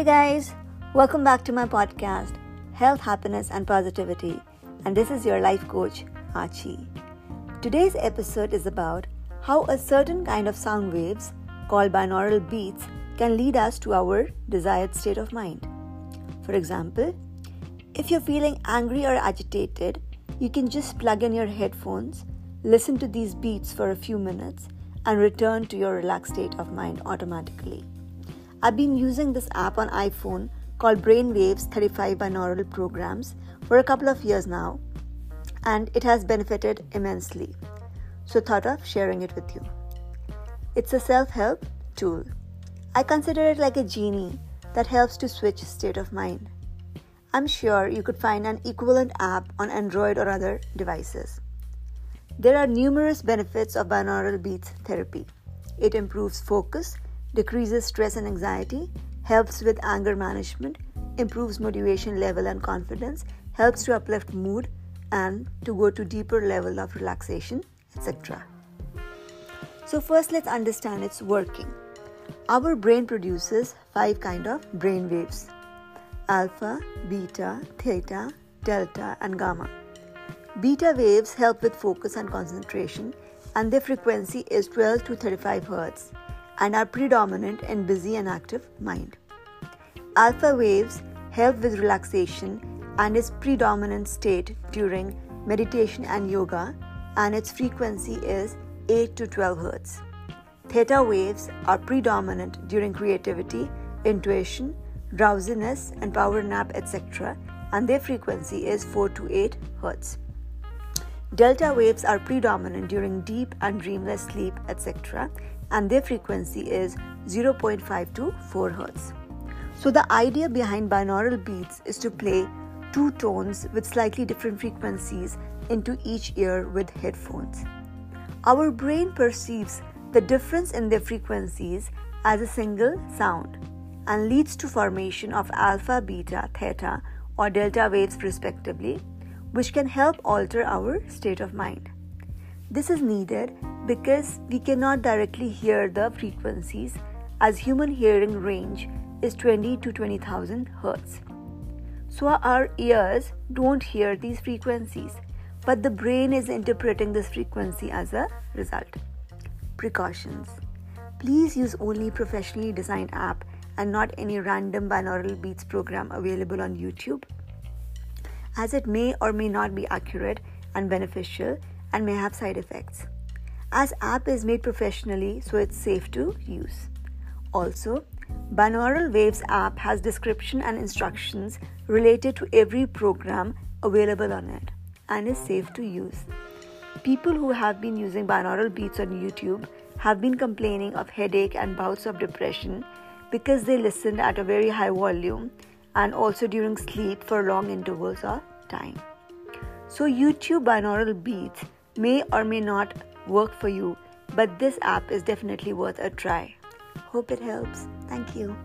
Hey guys, welcome back to my podcast, Health, Happiness, and Positivity. And this is your life coach, Archie. Today's episode is about how a certain kind of sound waves, called binaural beats, can lead us to our desired state of mind. For example, if you're feeling angry or agitated, you can just plug in your headphones, listen to these beats for a few minutes, and return to your relaxed state of mind automatically. I've been using this app on iPhone called Brainwaves 35 binaural programs for a couple of years now, and it has benefited immensely. So thought of sharing it with you. It's a self-help tool. I consider it like a genie that helps to switch state of mind. I'm sure you could find an equivalent app on Android or other devices. There are numerous benefits of binaural beats therapy. It improves focus, decreases stress and anxiety, helps with anger management, improves motivation level and confidence, helps to uplift mood and to go to deeper level of relaxation, etc. So first let's understand its working. Our brain produces five kind of brain waves alpha, beta, theta, delta, and gamma. Beta waves help with focus and concentration, and their frequency is 12 to 35 Hz and are predominant in busy and active mind. Alpha waves help with relaxation and is predominant state during meditation and yoga, and its frequency is 8 to 12 Hz. Theta waves are predominant during creativity, intuition, drowsiness, and power nap, etc., and their frequency is 4 to 8 Hz. Delta waves are predominant during deep and dreamless sleep, etc., and their frequency is 0.5 to 4 Hz. So, the idea behind binaural beats is to play two tones with slightly different frequencies into each ear with headphones. Our brain perceives the difference in their frequencies as a single sound and leads to formation of alpha, beta, theta or delta waves respectively, which can help alter our state of mind. This is needed because we cannot directly hear the frequencies as human hearing range is 20 to 20,000 hertz. So our ears don't hear these frequencies, but the brain is interpreting this frequency as a result. Precautions. Please use only professionally designed app and not any random binaural beats program available on YouTube, as it may or may not be accurate and beneficial and may have side effects. As app is made professionally, so it's safe to use. Also, Binaural Waves app has description and instructions related to every program available on it and is safe to use. People who have been using binaural beats on YouTube have been complaining of headache and bouts of depression because they listened at a very high volume and also during sleep for long intervals of time. So, YouTube binaural beats may or may not work for you, but this app is definitely worth a try. Hope it helps. Thank you.